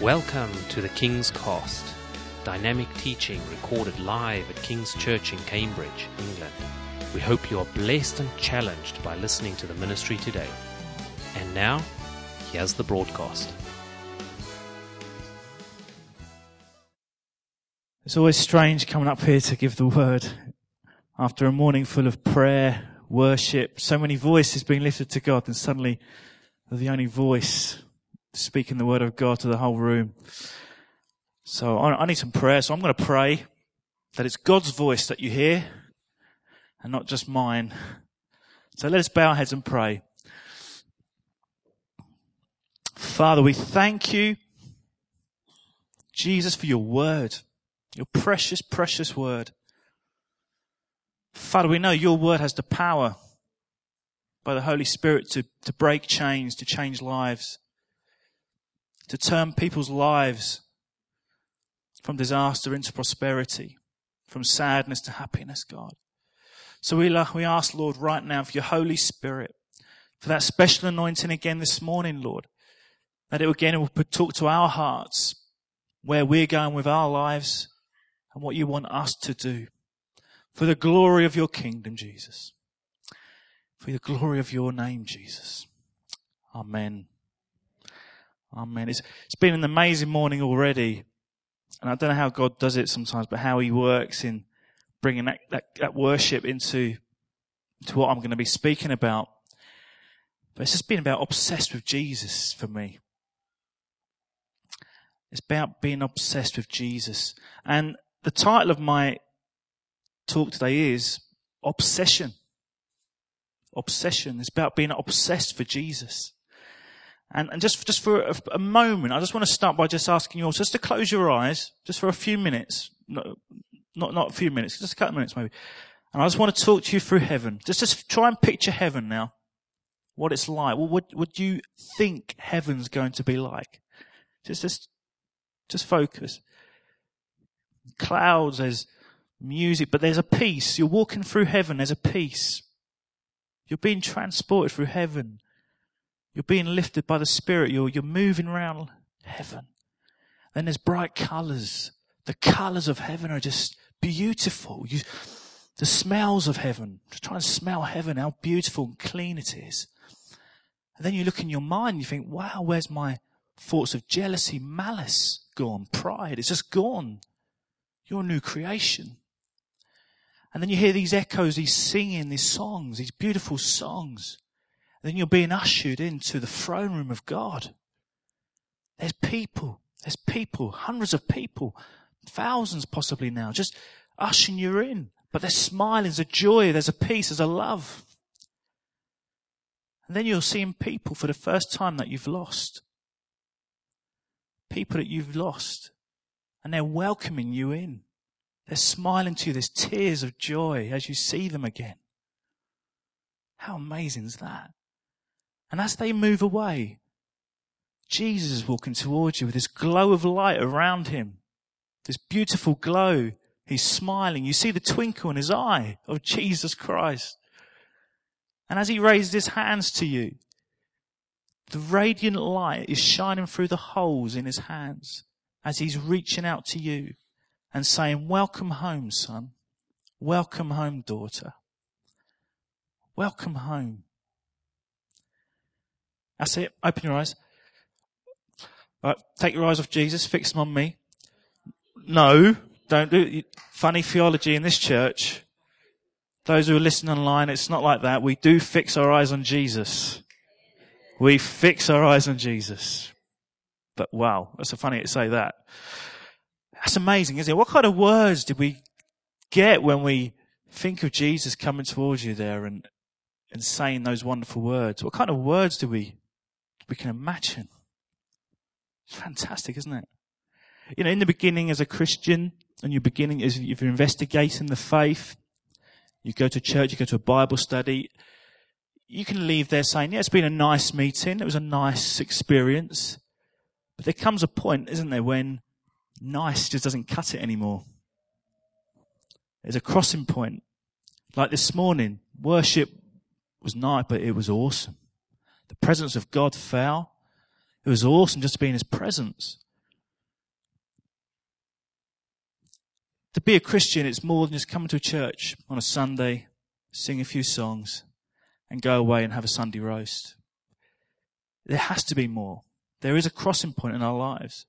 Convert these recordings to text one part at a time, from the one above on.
Welcome to the King's Cast, dynamic teaching recorded live at King's Church in Cambridge, England. We hope you are blessed and challenged by listening to the ministry today. And now, here's the broadcast. It's always strange coming up here to give the word after a morning full of prayer, worship, so many voices being lifted to God, and suddenly the only voice speaking the word of God to the whole room. So I, I need some prayer. So I'm going to pray that it's God's voice that you hear and not just mine. So let us bow our heads and pray. Father, we thank you, Jesus, for your word, your precious, precious word. Father, we know your word has the power by the Holy Spirit to, to break chains, to change lives to turn people's lives from disaster into prosperity, from sadness to happiness, God. So we, we ask, Lord, right now for your Holy Spirit, for that special anointing again this morning, Lord, that it again will talk to our hearts where we're going with our lives and what you want us to do for the glory of your kingdom, Jesus. For the glory of your name, Jesus. Amen. Amen. It's, it's been an amazing morning already. And I don't know how God does it sometimes, but how he works in bringing that, that, that worship into, into what I'm going to be speaking about. But it's just been about obsessed with Jesus for me. It's about being obsessed with Jesus. And the title of my talk today is Obsession. Obsession. It's about being obsessed for Jesus. And, and just, just for a, a, moment, I just want to start by just asking you all just to close your eyes, just for a few minutes, not, not, not a few minutes, just a couple of minutes maybe. And I just want to talk to you through heaven. Just, just try and picture heaven now. What it's like. Well, what would you think heaven's going to be like? Just, just, just focus. Clouds, there's music, but there's a peace. You're walking through heaven, there's a peace. You're being transported through heaven. You're being lifted by the Spirit. You're, you're moving around heaven. Then there's bright colors. The colors of heaven are just beautiful. You, the smells of heaven. Just try and smell heaven, how beautiful and clean it is. And then you look in your mind, and you think, wow, where's my thoughts of jealousy, malice gone? Pride, it's just gone. You're a new creation. And then you hear these echoes, these singing, these songs, these beautiful songs then you're being ushered into the throne room of God. There's people, there's people, hundreds of people, thousands possibly now, just ushering you in. But there's smiling, there's a joy, there's a peace, there's a love. And then you're seeing people for the first time that you've lost. People that you've lost. And they're welcoming you in. They're smiling to you. There's tears of joy as you see them again. How amazing is that? And as they move away, Jesus is walking towards you with this glow of light around him. This beautiful glow. He's smiling. You see the twinkle in his eye of Jesus Christ. And as he raises his hands to you, the radiant light is shining through the holes in his hands as he's reaching out to you and saying, welcome home, son. Welcome home, daughter. Welcome home. That's it. Open your eyes. Take your eyes off Jesus, fix them on me. No, don't do it. Funny theology in this church. Those who are listening online, it's not like that. We do fix our eyes on Jesus. We fix our eyes on Jesus. But wow, that's so funny to say that. That's amazing, isn't it? What kind of words did we get when we think of Jesus coming towards you there and, and saying those wonderful words? What kind of words do we we can imagine. It's fantastic, isn't it? You know, in the beginning as a Christian, and you're beginning as if you're investigating the faith, you go to church, you go to a Bible study, you can leave there saying, yeah, it's been a nice meeting, it was a nice experience. But there comes a point, isn't there, when nice just doesn't cut it anymore. There's a crossing point. Like this morning, worship was nice, but it was awesome. The presence of God fell. It was awesome just to be in his presence. To be a Christian, it's more than just coming to a church on a Sunday, sing a few songs, and go away and have a Sunday roast. There has to be more. There is a crossing point in our lives.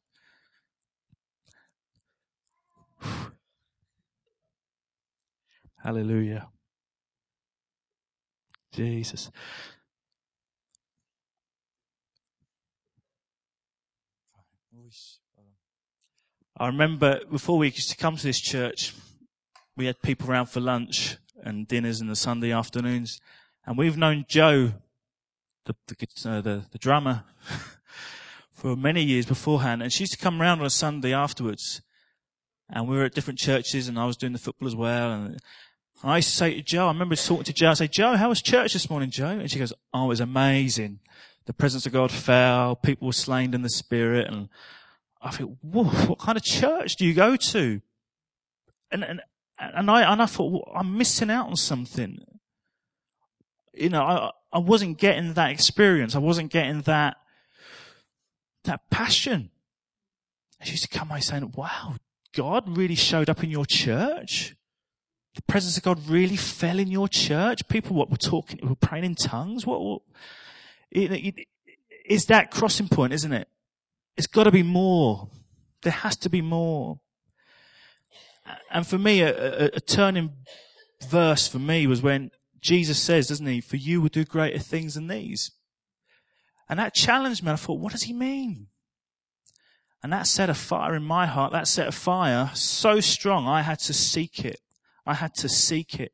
Hallelujah. Jesus. I remember before we used to come to this church, we had people around for lunch and dinners in the Sunday afternoons, and we've known Joe, the the, uh, the, the drummer, for many years beforehand, and she used to come around on a Sunday afterwards, and we were at different churches, and I was doing the football as well, and I used to say to Joe, I remember talking to Joe, I say, Joe, how was church this morning, Joe? And she goes, oh, it was amazing. The presence of God fell, people were slain in the spirit, and I thought, whoa, what kind of church do you go to? And, and, and I, and I thought, well, I'm missing out on something. You know, I, I wasn't getting that experience. I wasn't getting that, that passion. And she used to come away saying, wow, God really showed up in your church. The presence of God really fell in your church. People what were talking, were praying in tongues. What, what it, it, it's that crossing point, isn't it? It's got to be more. There has to be more. And for me, a, a, a turning verse for me was when Jesus says, doesn't he, for you will do greater things than these. And that challenged me. I thought, what does he mean? And that set a fire in my heart. That set a fire so strong, I had to seek it. I had to seek it.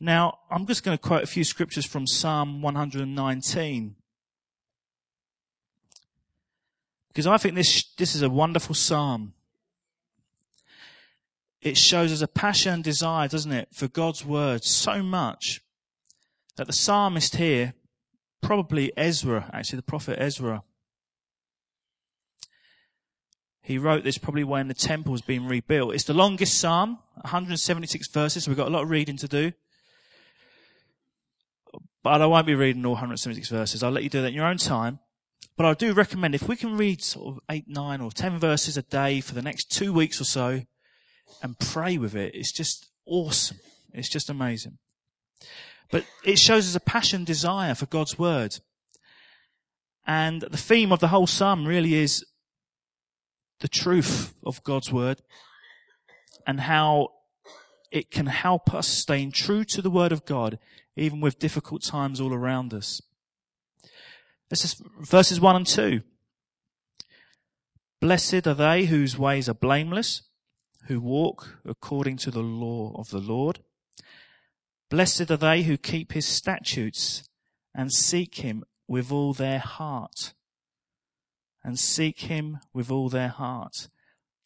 Now, I'm just going to quote a few scriptures from Psalm 119. Because I think this, this is a wonderful psalm. It shows us a passion and desire, doesn't it, for God's word so much that the psalmist here, probably Ezra, actually the prophet Ezra, he wrote this probably when the temple was being rebuilt. It's the longest psalm, 176 verses, so we've got a lot of reading to do. But I won't be reading all 176 verses. I'll let you do that in your own time. But I do recommend if we can read sort of eight, nine or ten verses a day for the next two weeks or so and pray with it, it's just awesome. It's just amazing. But it shows us a passion, desire for God's word. And the theme of the whole psalm really is the truth of God's word and how it can help us staying true to the word of God even with difficult times all around us. This is verses 1 and 2. Blessed are they whose ways are blameless, who walk according to the law of the Lord. Blessed are they who keep his statutes and seek him with all their heart. And seek him with all their heart.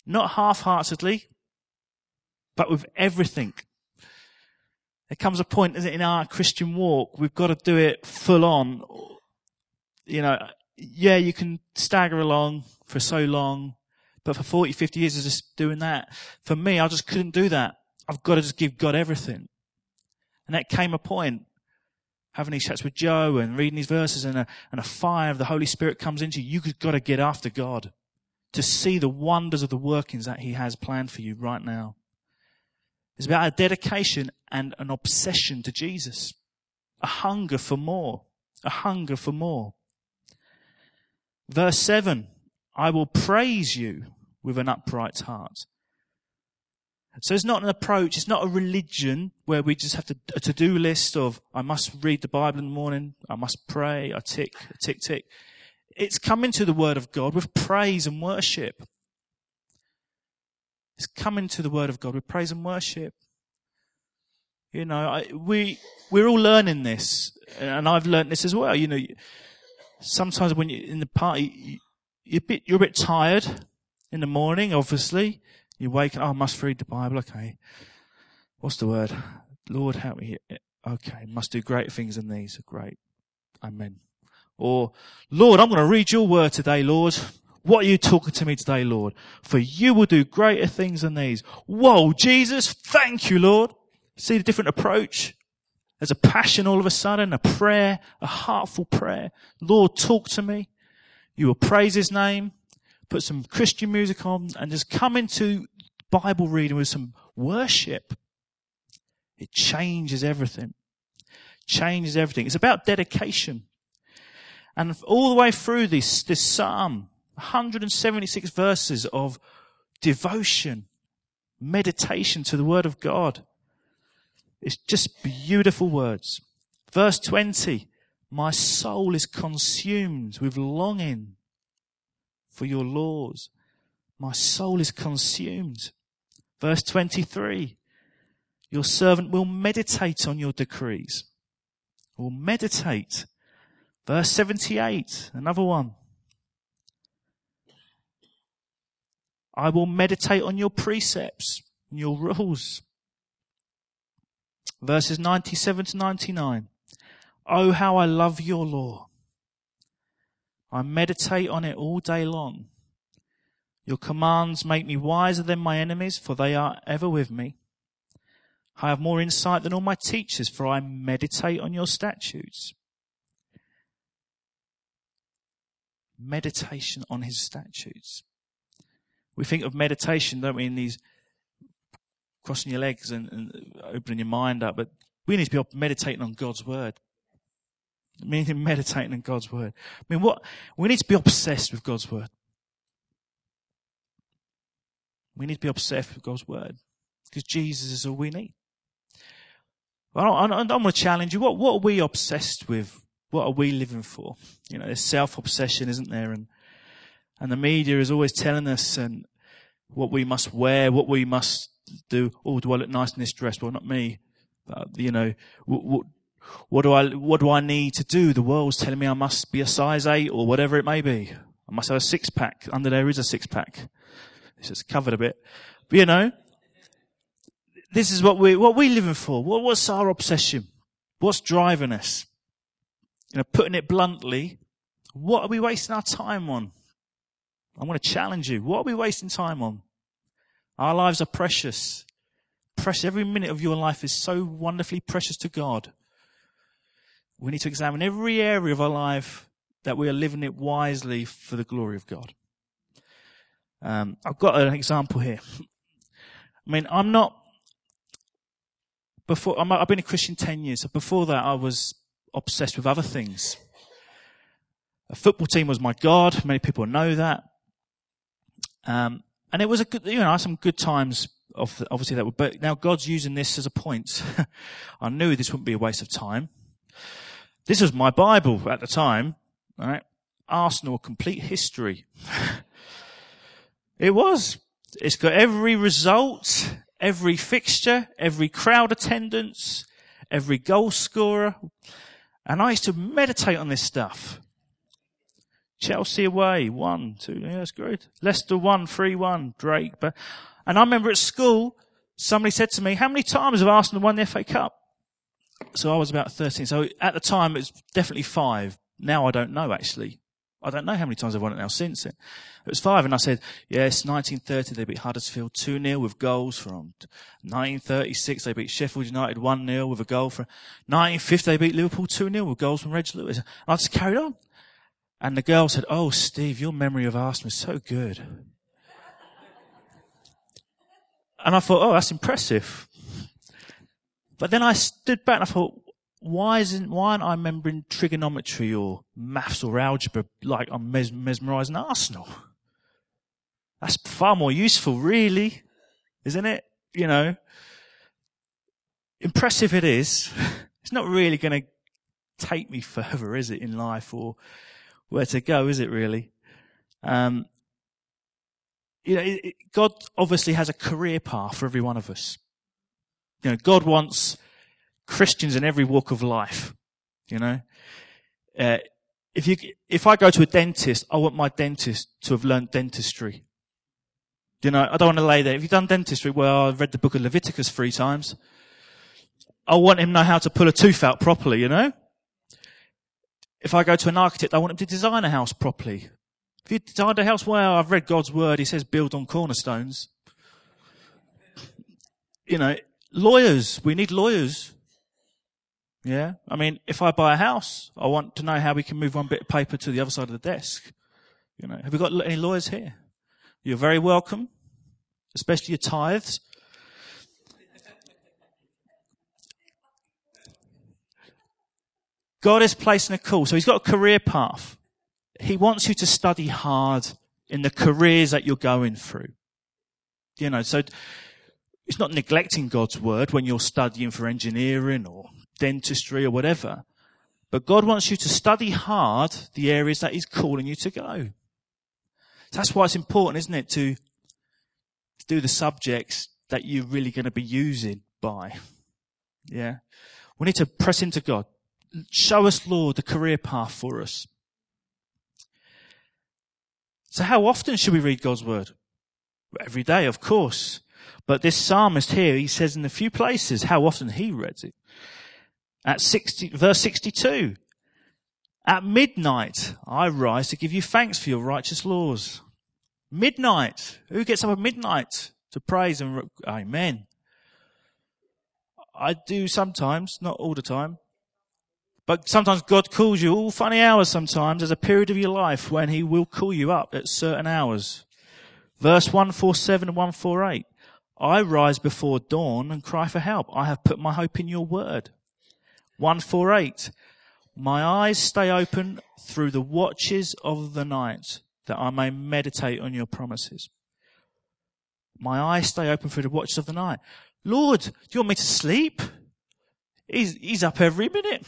Not half-heartedly, but with everything. There comes a point in our Christian walk, we've got to do it full on you know, yeah, you can stagger along for so long, but for 40, 50 years of just doing that, for me, I just couldn't do that. I've got to just give God everything. And that came a point, having these chats with Joe and reading these verses and a, and a fire of the Holy Spirit comes into you. You've got to get after God to see the wonders of the workings that He has planned for you right now. It's about a dedication and an obsession to Jesus. A hunger for more. A hunger for more. Verse 7 I will praise you with an upright heart. So it's not an approach, it's not a religion where we just have to, a to do list of, I must read the Bible in the morning, I must pray, I tick, tick, tick. It's coming to the Word of God with praise and worship. It's coming to the Word of God with praise and worship. You know, I, we, we're all learning this, and I've learned this as well. You know, sometimes when you're in the party, you're a bit, you're a bit tired in the morning, obviously. You wake and, oh, I must read the Bible. Okay. What's the word? Lord, help me. Okay. Must do greater things than these. Great. Amen. Or, Lord, I'm going to read your word today, Lord. What are you talking to me today, Lord? For you will do greater things than these. Whoa, Jesus, thank you, Lord. See the different approach? There's a passion all of a sudden, a prayer, a heartful prayer. Lord, talk to me. You will praise his name, put some Christian music on and just come into Bible reading, with some worship, it changes everything. Changes everything. It's about dedication. And all the way through this, this psalm, 176 verses of devotion, meditation to the word of God. It's just beautiful words. Verse 20, my soul is consumed with longing for your laws. My soul is consumed. Verse 23, your servant will meditate on your decrees. Will meditate. Verse 78, another one. I will meditate on your precepts and your rules. Verses 97 to 99. Oh, how I love your law. I meditate on it all day long. Your commands make me wiser than my enemies, for they are ever with me. I have more insight than all my teachers, for I meditate on your statutes. Meditation on his statutes. We think of meditation, don't we, in these crossing your legs and, and opening your mind up, but we need to be meditating on God's word. Meaning meditating on God's word. I mean, what, we need to be obsessed with God's word. We need to be obsessed with God's word because Jesus is all we need. Well, I, I'm going to challenge you. What, what are we obsessed with? What are we living for? You know, there's self-obsession, isn't there? And and the media is always telling us and what we must wear, what we must do. Oh, do I look nice in this dress? Well, not me. But, you know, what, what, what do I, what do I need to do? The world's telling me I must be a size eight or whatever it may be. I must have a six pack. Under there is a six pack. It's just covered a bit. But you know, this is what we, what we living for. What, what's our obsession? What's driving us? You know, putting it bluntly, what are we wasting our time on? I want to challenge you. What are we wasting time on? Our lives are precious. Precious. Every minute of your life is so wonderfully precious to God. We need to examine every area of our life that we are living it wisely for the glory of God. Um, I've got an example here. I mean, I'm not, before, i have been a Christian 10 years. So before that, I was obsessed with other things. A football team was my God. Many people know that. Um, and it was a good, you know, some good times of the, obviously that were, but now God's using this as a point. I knew this wouldn't be a waste of time. This was my Bible at the time, right? Arsenal complete history. it was. It's got every result, every fixture, every crowd attendance, every goal scorer. And I used to meditate on this stuff. Chelsea away, one, two, yeah, that's great. Leicester one, three, one, Drake. But, and I remember at school, somebody said to me, how many times have Arsenal won the FA Cup? So I was about 13. So at the time, it was definitely five. Now I don't know, actually. I don't know how many times they've won it now since it. It was five, and I said, yes, 1930 they beat Huddersfield 2-0 with goals from 1936 they beat Sheffield United 1-0 with a goal from 1950 they beat Liverpool 2-0 with goals from Reg Lewis. And I just carried on. And the girl said, Oh, Steve, your memory of Arsenal is so good. And I thought, Oh, that's impressive. But then I stood back and I thought, why isn't, why aren't I remembering trigonometry or maths or algebra like I'm mes- mesmerizing Arsenal? That's far more useful, really, isn't it? You know, impressive it is. It's not really going to take me further, is it, in life or where to go, is it really? Um, you know, it, it, God obviously has a career path for every one of us. You know, God wants Christians in every walk of life. You know, uh, if you if I go to a dentist, I want my dentist to have learned dentistry. You know, I don't want to lay there. If you've done dentistry, well, I've read the book of Leviticus three times. I want him to know how to pull a tooth out properly. You know, if I go to an architect, I want him to design a house properly. If you designed a house, well, I've read God's word. He says build on cornerstones. You know, lawyers, we need lawyers. Yeah. I mean, if I buy a house, I want to know how we can move one bit of paper to the other side of the desk. You know, have we got any lawyers here? You're very welcome. especially your tithes. God is placing a call. So he's got a career path. He wants you to study hard in the careers that you're going through. You know, so it's not neglecting God's word when you're studying for engineering or dentistry or whatever. But God wants you to study hard the areas that He's calling you to go. That's why it's important, isn't it, to do the subjects that you're really going to be using by. Yeah. We need to press into God. Show us, Lord, the career path for us. So how often should we read God's word? Every day, of course. But this psalmist here, he says in a few places how often he reads it. At 60, verse 62, at midnight I rise to give you thanks for your righteous laws. Midnight. Who gets up at midnight to praise and, amen. I do sometimes, not all the time. But sometimes God calls you all funny hours sometimes. There's a period of your life when he will call you up at certain hours. Verse 147 and 148. I rise before dawn and cry for help. I have put my hope in your word. 148. My eyes stay open through the watches of the night that I may meditate on your promises. My eyes stay open through the watches of the night. Lord, do you want me to sleep? He's, he's up every minute.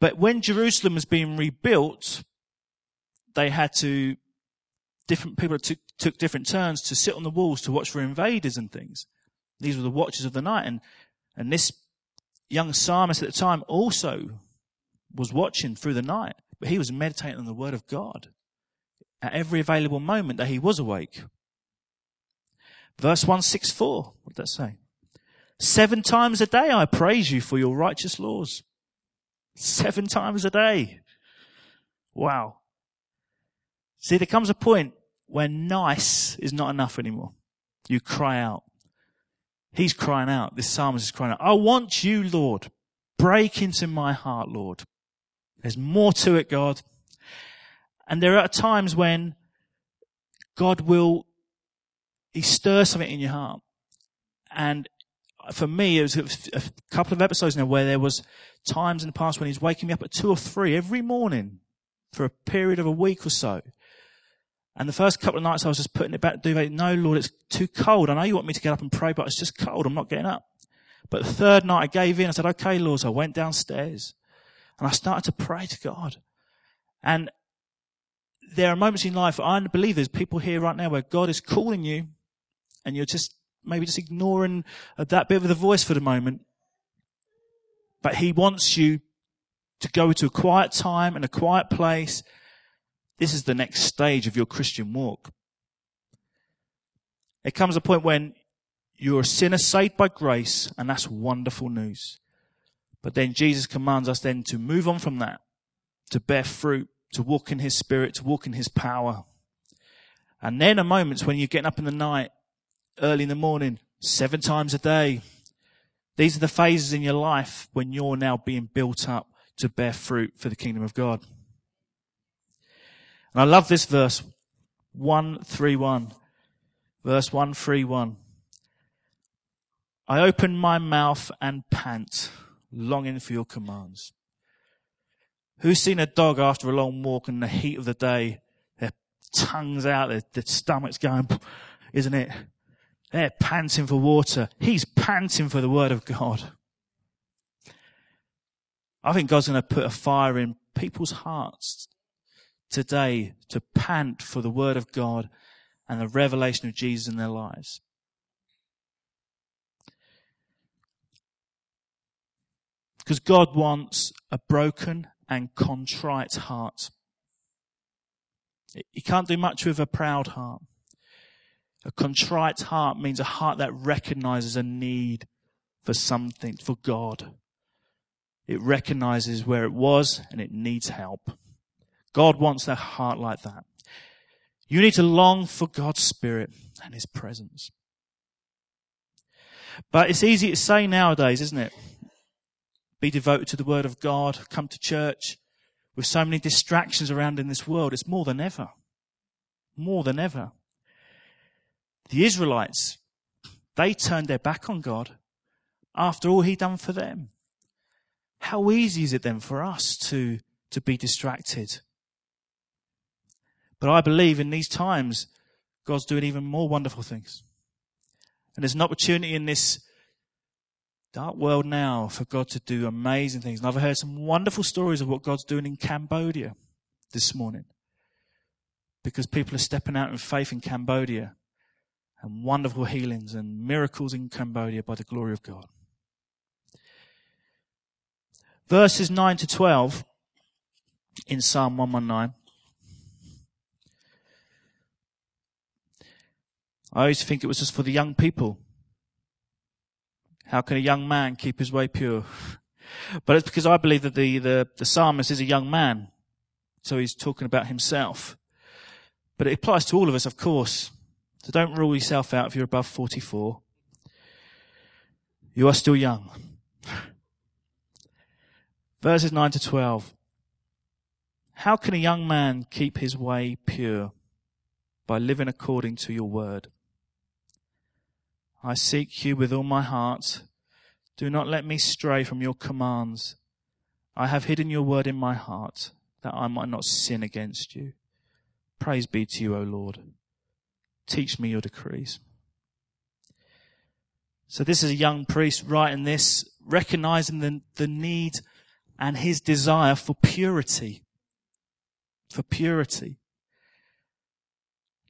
But when Jerusalem was being rebuilt, they had to different people took, took different turns to sit on the walls to watch for invaders and things. These were the watches of the night. And, and this young psalmist at the time also was watching through the night, but he was meditating on the word of God at every available moment that he was awake. Verse 164, what did that say? Seven times a day I praise you for your righteous laws. Seven times a day. Wow. See, there comes a point where nice is not enough anymore. You cry out. He's crying out. This psalmist is crying out. I want you, Lord. Break into my heart, Lord. There's more to it, God. And there are times when God will, He stirs something in your heart. And for me, it was a couple of episodes now where there was times in the past when He's waking me up at two or three every morning for a period of a week or so. And the first couple of nights I was just putting it back to duvet. No, Lord, it's too cold. I know you want me to get up and pray, but it's just cold. I'm not getting up. But the third night I gave in. I said, okay, Lord. So I went downstairs and I started to pray to God. And there are moments in life, I believe there's people here right now where God is calling you and you're just maybe just ignoring that bit of the voice for the moment. But he wants you to go to a quiet time and a quiet place this is the next stage of your Christian walk. It comes a point when you're a sinner saved by grace, and that's wonderful news. But then Jesus commands us then to move on from that, to bear fruit, to walk in His Spirit, to walk in His power. And then are moments when you're getting up in the night, early in the morning, seven times a day. These are the phases in your life when you're now being built up to bear fruit for the kingdom of God. And I love this verse 131. Verse 131. I open my mouth and pant, longing for your commands. Who's seen a dog after a long walk in the heat of the day? Their tongues out, their, their stomach's going, isn't it? They're panting for water. He's panting for the word of God. I think God's going to put a fire in people's hearts today to pant for the Word of God and the revelation of Jesus in their lives. Because God wants a broken and contrite heart. He can't do much with a proud heart. A contrite heart means a heart that recognizes a need for something, for God. It recognizes where it was and it needs help. God wants a heart like that. You need to long for God's Spirit and His presence. But it's easy to say nowadays, isn't it? Be devoted to the Word of God, come to church. With so many distractions around in this world, it's more than ever. More than ever. The Israelites, they turned their back on God after all He'd done for them. How easy is it then for us to, to be distracted? But I believe in these times, God's doing even more wonderful things. And there's an opportunity in this dark world now for God to do amazing things. And I've heard some wonderful stories of what God's doing in Cambodia this morning. Because people are stepping out in faith in Cambodia and wonderful healings and miracles in Cambodia by the glory of God. Verses 9 to 12 in Psalm 119. I always think it was just for the young people. How can a young man keep his way pure? But it's because I believe that the, the, the psalmist is a young man. So he's talking about himself. But it applies to all of us, of course. So don't rule yourself out if you're above 44. You are still young. Verses 9 to 12. How can a young man keep his way pure? By living according to your word. I seek you with all my heart. Do not let me stray from your commands. I have hidden your word in my heart that I might not sin against you. Praise be to you, O Lord. Teach me your decrees. So this is a young priest writing this, recognizing the, the need and his desire for purity. For purity.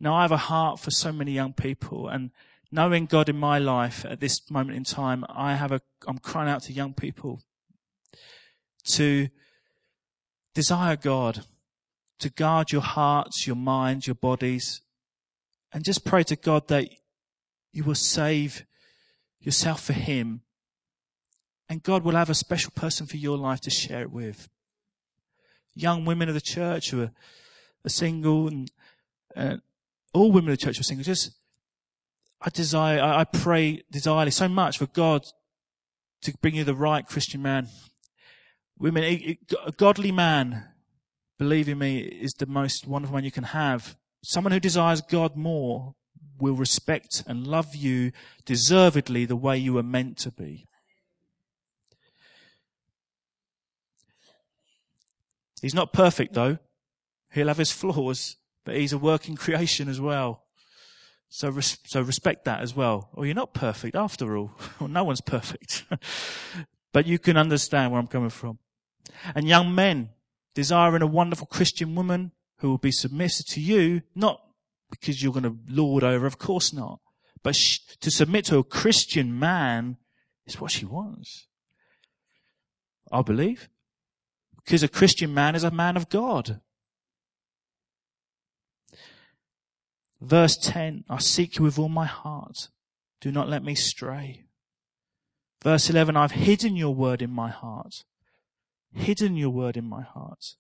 Now I have a heart for so many young people and knowing God in my life at this moment in time, I have a, I'm crying out to young people to desire God, to guard your hearts, your minds, your bodies, and just pray to God that you will save yourself for Him. And God will have a special person for your life to share it with. Young women of the church who are, are single and uh, all women of the church are single, just I desire, I, pray desirely so much for God to bring you the right Christian man. Women, a godly man, believe in me, is the most wonderful man you can have. Someone who desires God more will respect and love you deservedly the way you were meant to be. He's not perfect though. He'll have his flaws, but he's a working creation as well. So, res- so respect that as well. Or you're not perfect after all. well, no one's perfect. but you can understand where I'm coming from. And young men desiring a wonderful Christian woman who will be submissive to you, not because you're going to lord over, of course not, but to submit to a Christian man is what she wants. I believe. Because a Christian man is a man of God. Verse 10, I seek you with all my heart. Do not let me stray. Verse 11, I've hidden your word in my heart. Hidden your word in my heart.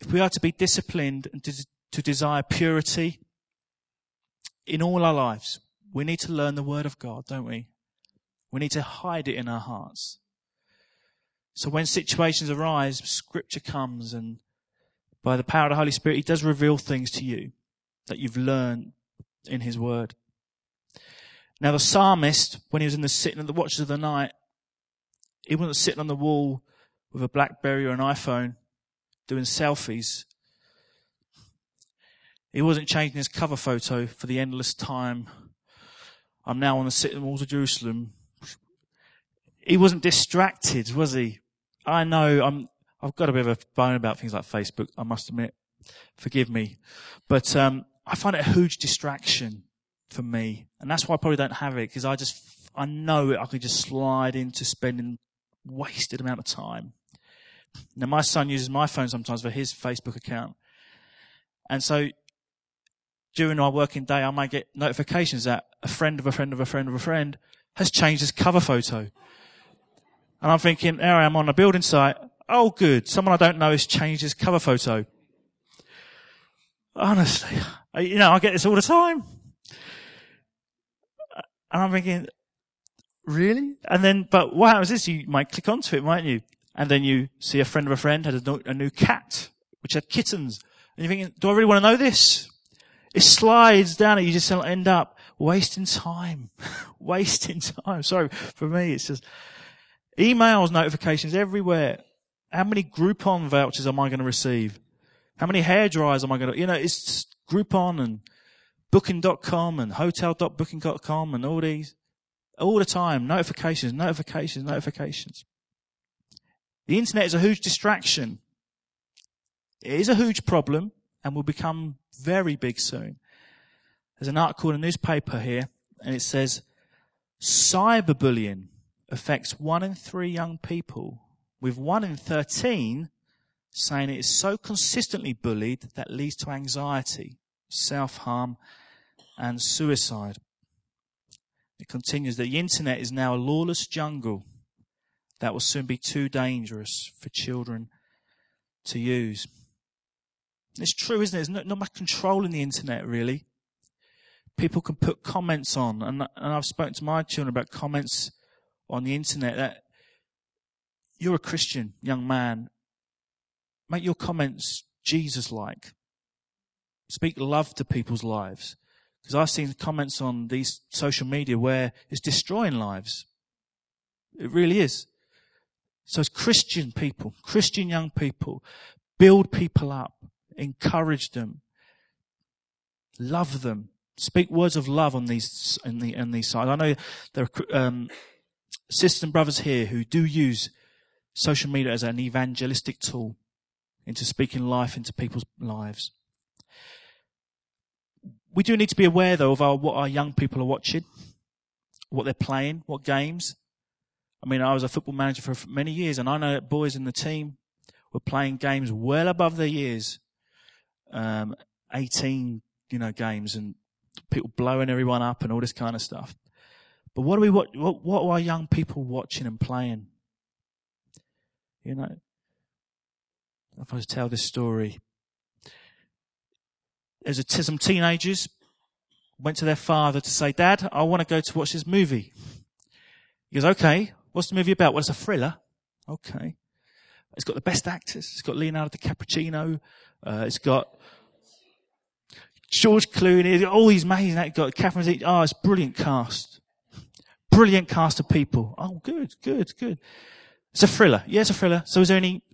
If we are to be disciplined and to, to desire purity in all our lives, we need to learn the word of God, don't we? We need to hide it in our hearts. So when situations arise, scripture comes and by the power of the Holy Spirit, He does reveal things to you that you've learned in His Word. Now the psalmist, when he was in the sitting at the watches of the night, he wasn't sitting on the wall with a Blackberry or an iPhone doing selfies. He wasn't changing his cover photo for the endless time. I'm now on the sitting walls of Jerusalem. He wasn't distracted, was he? I know I'm, I've got a bit of a bone about things like Facebook, I must admit. Forgive me. But um, I find it a huge distraction for me. And that's why I probably don't have it, because I just, I know it, I could just slide into spending wasted amount of time. Now my son uses my phone sometimes for his Facebook account. And so during our working day, I might get notifications that a friend of a friend of a friend of a friend has changed his cover photo. And I'm thinking, there I am on a building site. Oh, good. Someone I don't know has changed his cover photo. Honestly, you know, I get this all the time. And I'm thinking, really? And then, but what happens is you might click onto it, mightn't you? And then you see a friend of a friend had a, a new cat, which had kittens. And you're thinking, do I really want to know this? It slides down and you just end up wasting time. wasting time. Sorry, for me, it's just emails, notifications everywhere. How many Groupon vouchers am I going to receive? How many hair dryers am I going to, you know, it's Groupon and booking.com and hotel.booking.com and all these, all the time, notifications, notifications, notifications. The internet is a huge distraction. It is a huge problem and will become very big soon. There's an article in a newspaper here and it says cyberbullying affects one in three young people with one in 13 saying it is so consistently bullied that leads to anxiety, self-harm and suicide. It continues that the internet is now a lawless jungle that will soon be too dangerous for children to use. It's true, isn't it? There's not, not much control in the internet, really. People can put comments on, and, and I've spoken to my children about comments on the internet that you're a Christian young man. Make your comments Jesus like. Speak love to people's lives. Because I've seen comments on these social media where it's destroying lives. It really is. So as Christian people, Christian young people, build people up, encourage them, love them, speak words of love on these, in the, on these sides. I know there are, um, sisters and brothers here who do use social media as an evangelistic tool into speaking life into people's lives. We do need to be aware though of our, what our young people are watching, what they're playing, what games. I mean, I was a football manager for many years and I know that boys in the team were playing games well above their years. Um, 18, you know, games and people blowing everyone up and all this kind of stuff. But what are we, what, what, are young people watching and playing? You know, if I was to tell this story, there's a, some teenagers went to their father to say, Dad, I want to go to watch this movie. He goes, okay, what's the movie about? Well, it's a thriller. Okay. It's got the best actors. It's got Leonardo DiCaprio. Uh, it's got George Clooney. All these amazing actors. Got Catherine Zeta. Oh, it's brilliant cast. Brilliant cast of people. Oh, good, good, good. It's a thriller. Yeah, it's a thriller. So is there any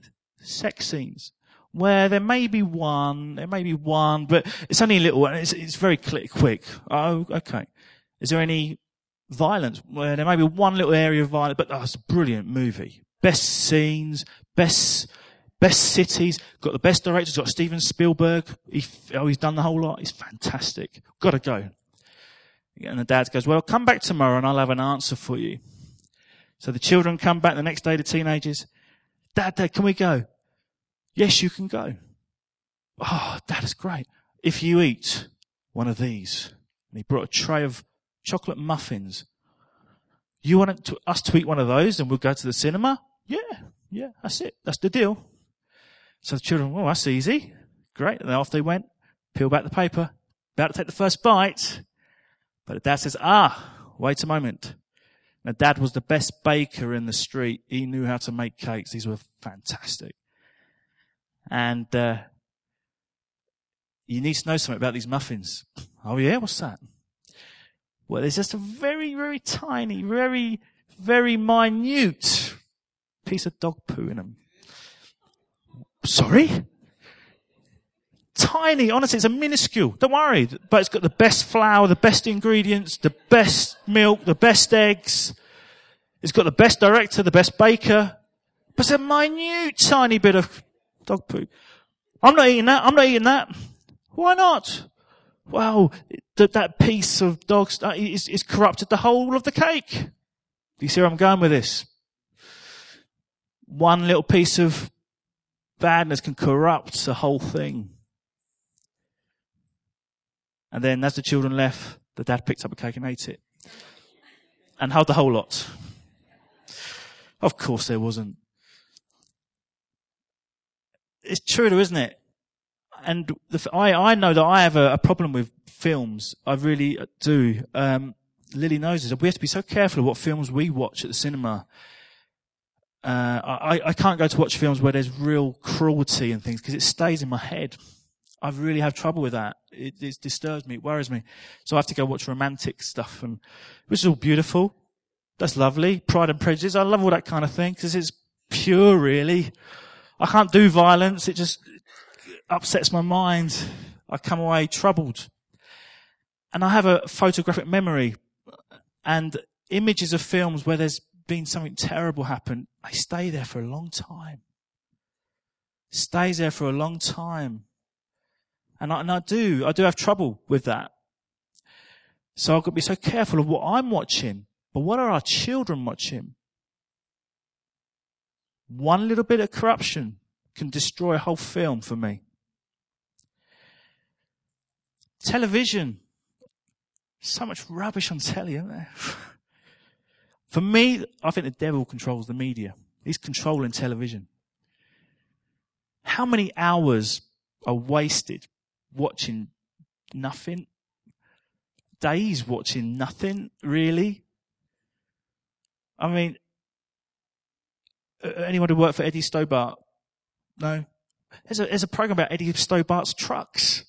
sex scenes? Where there may be one, there may be one, but it's only a little, and it's, it's very quick, quick. Oh, okay. Is there any violence? Where there may be one little area of violence, but oh, a brilliant movie. Best scenes, best, best cities, got the best directors, got Steven Spielberg. He, oh, he's done the whole lot. He's fantastic. Gotta go. And the dad goes, well, come back tomorrow and I'll have an answer for you. So the children come back the next day, the teenagers. Dad, dad, can we go? Yes, you can go. Oh, that is great. If you eat one of these, and he brought a tray of chocolate muffins. You want to, us to eat one of those and we'll go to the cinema? Yeah, yeah, that's it. That's the deal. So the children, well, that's easy. Great. And off they went, peel back the paper, about to take the first bite. But the dad says, ah, wait a moment. Now, dad was the best baker in the street. He knew how to make cakes. These were fantastic. And, uh, you need to know something about these muffins. Oh yeah, what's that? Well, there's just a very, very tiny, very, very minute piece of dog poo in them. Sorry? tiny. Honestly, it's a minuscule. Don't worry. But it's got the best flour, the best ingredients, the best milk, the best eggs. It's got the best director, the best baker. But it's a minute, tiny bit of dog poo. I'm not eating that. I'm not eating that. Why not? Well, that, that piece of dog stuff uh, is, is corrupted the whole of the cake. Do you see where I'm going with this? One little piece of badness can corrupt the whole thing. And then as the children left, the dad picked up a cake and ate it. And held the whole lot. Of course there wasn't. It's true though, isn't it? And the, I, I know that I have a, a, problem with films. I really do. Um, Lily knows this. We have to be so careful of what films we watch at the cinema. Uh, I, I can't go to watch films where there's real cruelty and things because it stays in my head. I really have trouble with that. It, it disturbs me. It worries me. So I have to go watch romantic stuff and, which is all beautiful. That's lovely. Pride and Prejudice. I love all that kind of thing because it's pure, really. I can't do violence. It just upsets my mind. I come away troubled. And I have a photographic memory and images of films where there's been something terrible happen. They stay there for a long time. Stays there for a long time. And I, and I do, I do have trouble with that. So I've got to be so careful of what I'm watching. But what are our children watching? One little bit of corruption can destroy a whole film for me. Television. So much rubbish on telly, isn't there? for me, I think the devil controls the media. He's controlling television. How many hours are wasted watching nothing? Days watching nothing, really? I mean, anyone who worked for Eddie Stobart? No? There's a, there's a program about Eddie Stobart's trucks.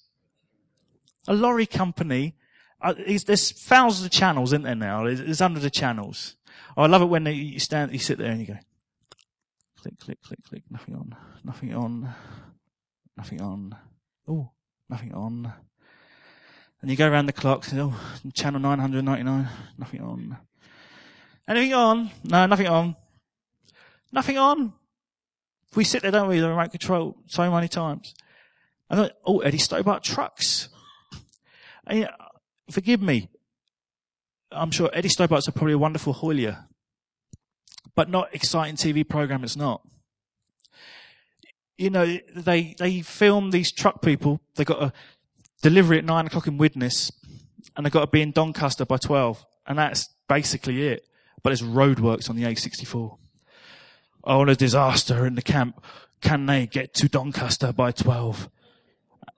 A lorry company. Uh, there's thousands of channels, isn't there now? There's, hundreds of channels. Oh, I love it when they, you stand, you sit there and you go, click, click, click, click, nothing on, nothing on, nothing on. Oh, nothing on. And you go around the clock, oh, channel 999, nothing on. Anything on? No, nothing on. Nothing on. We sit there, don't we, the remote control so many times. And then, oh, Eddie Stobart trucks. And, uh, forgive me. I'm sure Eddie Stobart's a probably a wonderful haulier, but not exciting TV program. It's not. You know, they, they film these truck people. They got a delivery at nine o'clock in Widnes and they got to be in Doncaster by 12. And that's basically it. But there's roadworks on the A64 oh, and a disaster in the camp. Can they get to Doncaster by 12?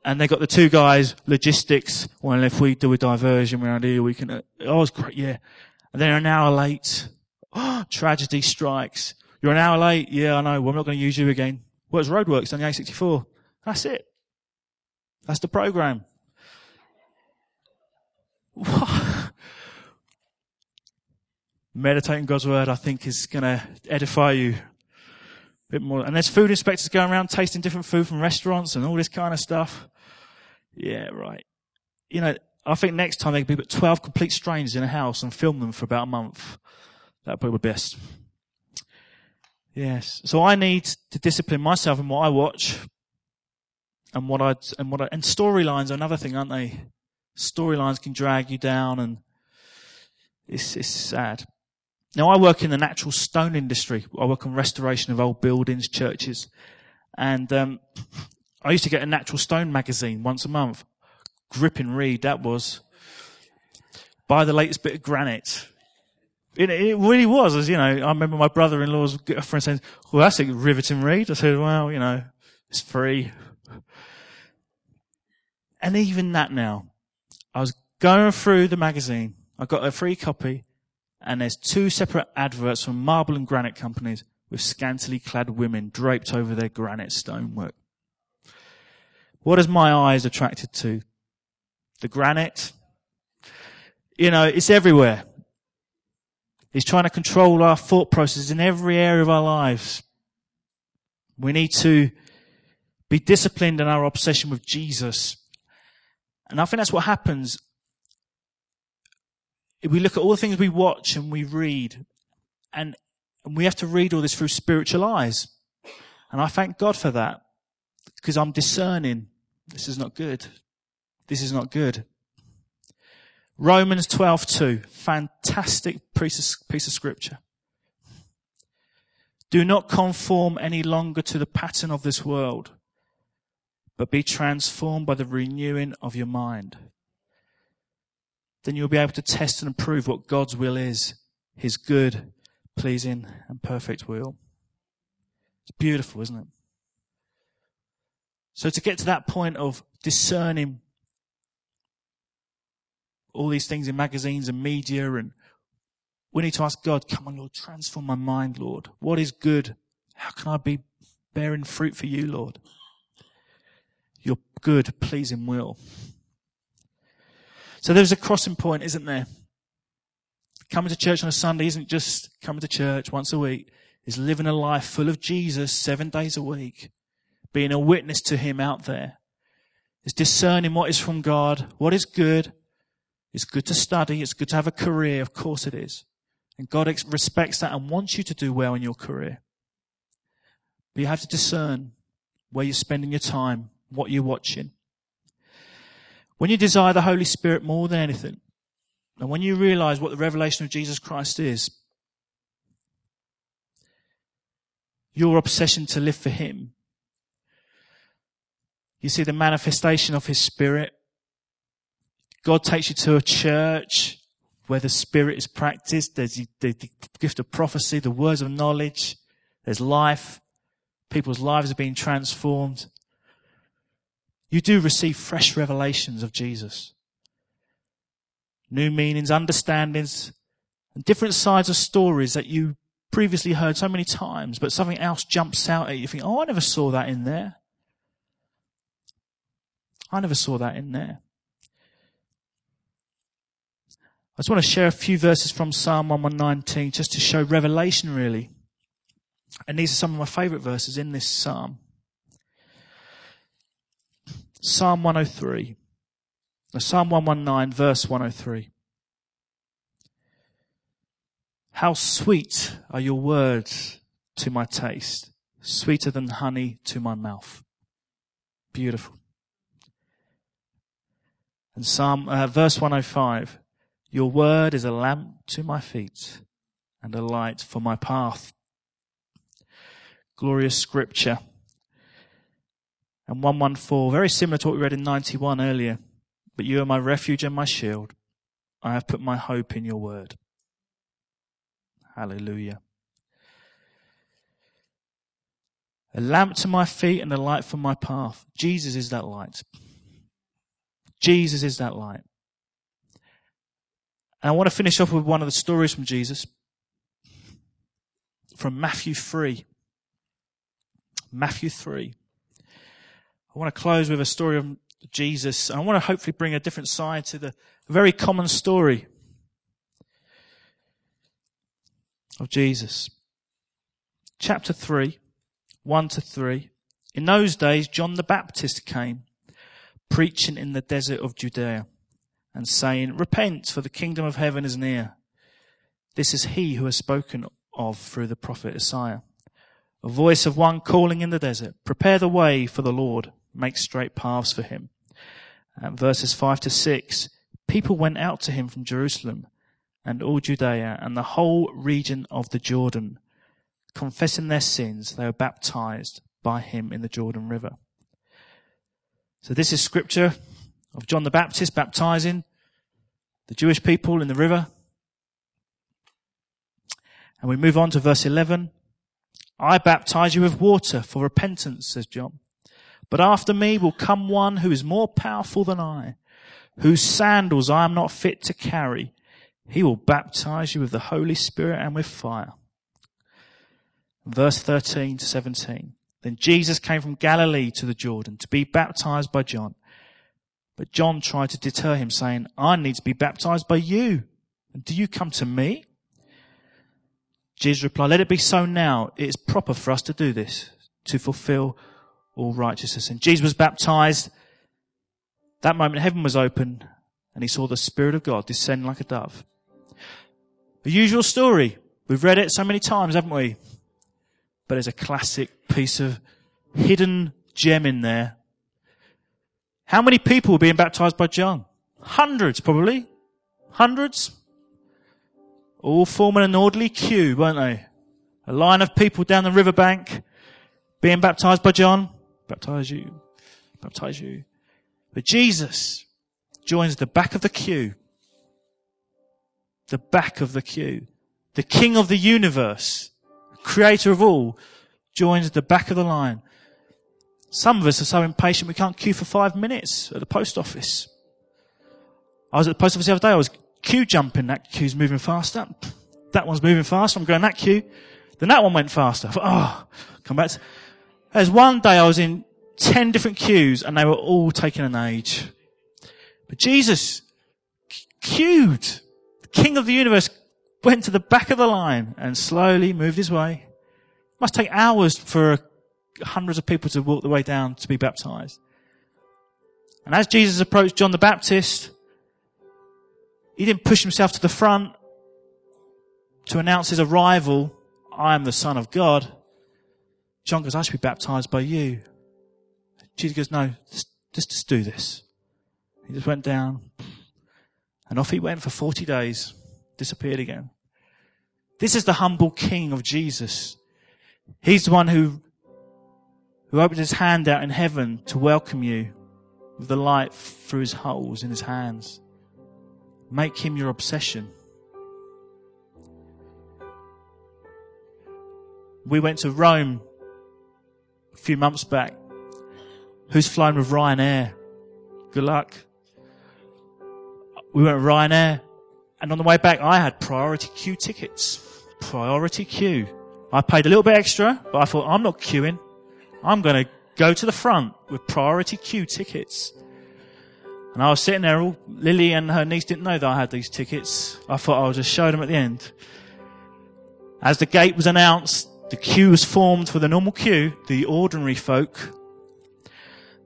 And they got the two guys, logistics. Well, if we do a diversion around here, we can, uh, oh, it's great, yeah. And they're an hour late. Oh, tragedy strikes. You're an hour late. Yeah, I know. Well, I'm not going to use you again. It's roadworks on the A64. That's it. That's the program. Meditating God's word, I think, is going to edify you bit more. And there's food inspectors going around tasting different food from restaurants and all this kind of stuff. Yeah, right. You know, I think next time they could be put 12 complete strangers in a house and film them for about a month. That'd be the best. Yes. So I need to discipline myself in what I watch and what I, and what I, and storylines are another thing, aren't they? Storylines can drag you down and it's, it's sad. Now I work in the natural stone industry. I work on restoration of old buildings, churches. And, um, I used to get a natural stone magazine once a month. Gripping read, that was. Buy the latest bit of granite. It, it really was, as you know, I remember my brother-in-law's friend saying, well, that's a riveting read. I said, well, you know, it's free. And even that now, I was going through the magazine. I got a free copy and there's two separate adverts from marble and granite companies with scantily clad women draped over their granite stonework. What is my eyes attracted to? The granite? You know, it's everywhere. He's trying to control our thought processes in every area of our lives. We need to be disciplined in our obsession with Jesus. And I think that's what happens we look at all the things we watch and we read, and, and we have to read all this through spiritual eyes. And I thank God for that because I'm discerning. This is not good. This is not good. Romans 12:2, fantastic piece of, piece of scripture. Do not conform any longer to the pattern of this world, but be transformed by the renewing of your mind then you'll be able to test and approve what God's will is, His good, pleasing, and perfect will. It's beautiful, isn't it? So to get to that point of discerning all these things in magazines and media and we need to ask God, come on, Lord, transform my mind, Lord. What is good? How can I be bearing fruit for you, Lord? your good, pleasing will. So there's a crossing point, isn't there? Coming to church on a Sunday isn't just coming to church once a week. It's living a life full of Jesus seven days a week. Being a witness to Him out there. It's discerning what is from God, what is good. It's good to study. It's good to have a career. Of course it is. And God respects that and wants you to do well in your career. But you have to discern where you're spending your time, what you're watching. When you desire the Holy Spirit more than anything, and when you realize what the revelation of Jesus Christ is, your obsession to live for Him, you see the manifestation of His Spirit. God takes you to a church where the Spirit is practiced. There's the, gift of prophecy, the words of knowledge. There's life. People's lives are being transformed. You do receive fresh revelations of Jesus. New meanings, understandings, and different sides of stories that you previously heard so many times, but something else jumps out at you. You think, oh, I never saw that in there. I never saw that in there. I just want to share a few verses from Psalm 119 just to show revelation really. And these are some of my favorite verses in this psalm. Psalm 103. Psalm 119 verse 103. How sweet are your words to my taste, sweeter than honey to my mouth. Beautiful. And Psalm, uh, verse 105. Your word is a lamp to my feet and a light for my path. Glorious scripture. And 114, very similar to what we read in 91 earlier. But you are my refuge and my shield. I have put my hope in your word. Hallelujah. A lamp to my feet and a light for my path. Jesus is that light. Jesus is that light. And I want to finish off with one of the stories from Jesus from Matthew 3. Matthew 3. I want to close with a story of Jesus. I want to hopefully bring a different side to the very common story of Jesus. Chapter 3, 1 to 3. In those days, John the Baptist came, preaching in the desert of Judea and saying, Repent, for the kingdom of heaven is near. This is he who has spoken of through the prophet Isaiah. A voice of one calling in the desert, Prepare the way for the Lord, make straight paths for him. And verses 5 to 6, people went out to him from Jerusalem and all Judea and the whole region of the Jordan. Confessing their sins, they were baptized by him in the Jordan River. So this is scripture of John the Baptist baptizing the Jewish people in the river. And we move on to verse 11. I baptize you with water for repentance, says John. But after me will come one who is more powerful than I, whose sandals I am not fit to carry. He will baptize you with the Holy Spirit and with fire. Verse 13 to 17. Then Jesus came from Galilee to the Jordan to be baptized by John. But John tried to deter him, saying, I need to be baptized by you. And do you come to me? Jesus replied, Let it be so now. It is proper for us to do this, to fulfill all righteousness. And Jesus was baptized. That moment heaven was open and he saw the Spirit of God descend like a dove. The usual story. We've read it so many times, haven't we? But there's a classic piece of hidden gem in there how many people were being baptized by John? Hundreds, probably. Hundreds. All forming an orderly queue, weren't they? A line of people down the riverbank being baptized by John. Baptize you. Baptize you. But Jesus joins the back of the queue. The back of the queue. The king of the universe, creator of all, joins the back of the line. Some of us are so impatient we can't queue for five minutes at the post office. I was at the post office the other day, I was queue jumping, that queue's moving faster. That one's moving faster, I'm going that queue. Then that one went faster. Thought, oh, come back. To... There's one day I was in ten different queues and they were all taking an age. But Jesus queued. The King of the universe went to the back of the line and slowly moved his way. It must take hours for hundreds of people to walk the way down to be baptized. And as Jesus approached John the Baptist, he didn't push himself to the front to announce his arrival. I am the son of God. John goes, I should be baptized by you. Jesus goes, no, just, just, just do this. He just went down and off he went for 40 days, disappeared again. This is the humble king of Jesus. He's the one who, who opened his hand out in heaven to welcome you with the light through his holes in his hands. Make him your obsession. We went to Rome a few months back. Who's flown with Ryanair? Good luck. We went Ryanair and on the way back I had priority queue tickets. Priority queue. I paid a little bit extra, but I thought I'm not queuing. I'm going to go to the front with priority queue tickets. And I was sitting there, all, Lily and her niece didn't know that I had these tickets. I thought I would just show them at the end. As the gate was announced, the queue was formed for the normal queue, the ordinary folk.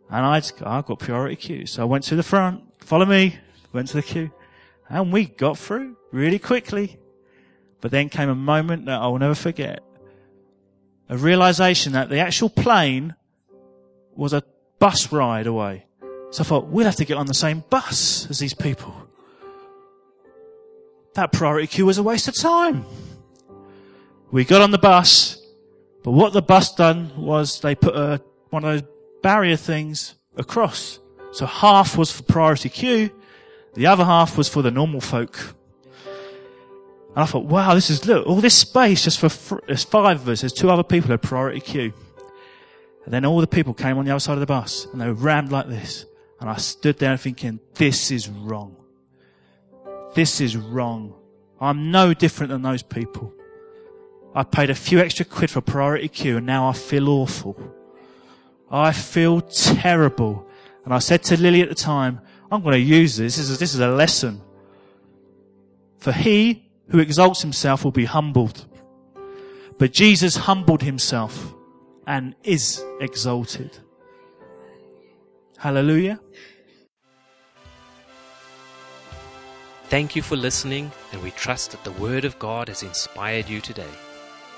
And I, I got priority queue. So I went to the front, follow me, went to the queue, and we got through really quickly. But then came a moment that I will never forget. A realization that the actual plane was a bus ride away. So I thought, we'll have to get on the same bus as these people. That priority queue was a waste of time. We got on the bus, but what the bus done was they put a, one of those barrier things across. So half was for priority queue, the other half was for the normal folk. And I thought, wow, this is, look, all this space just for, there's five of us, there's two other people at priority queue. And then all the people came on the other side of the bus and they were rammed like this. And I stood there thinking, this is wrong. This is wrong. I'm no different than those people. I paid a few extra quid for priority queue and now I feel awful. I feel terrible. And I said to Lily at the time, I'm going to use this. This is, this is a lesson. For he who exalts himself will be humbled. But Jesus humbled himself and is exalted. Hallelujah. Thank you for listening, and we trust that the Word of God has inspired you today.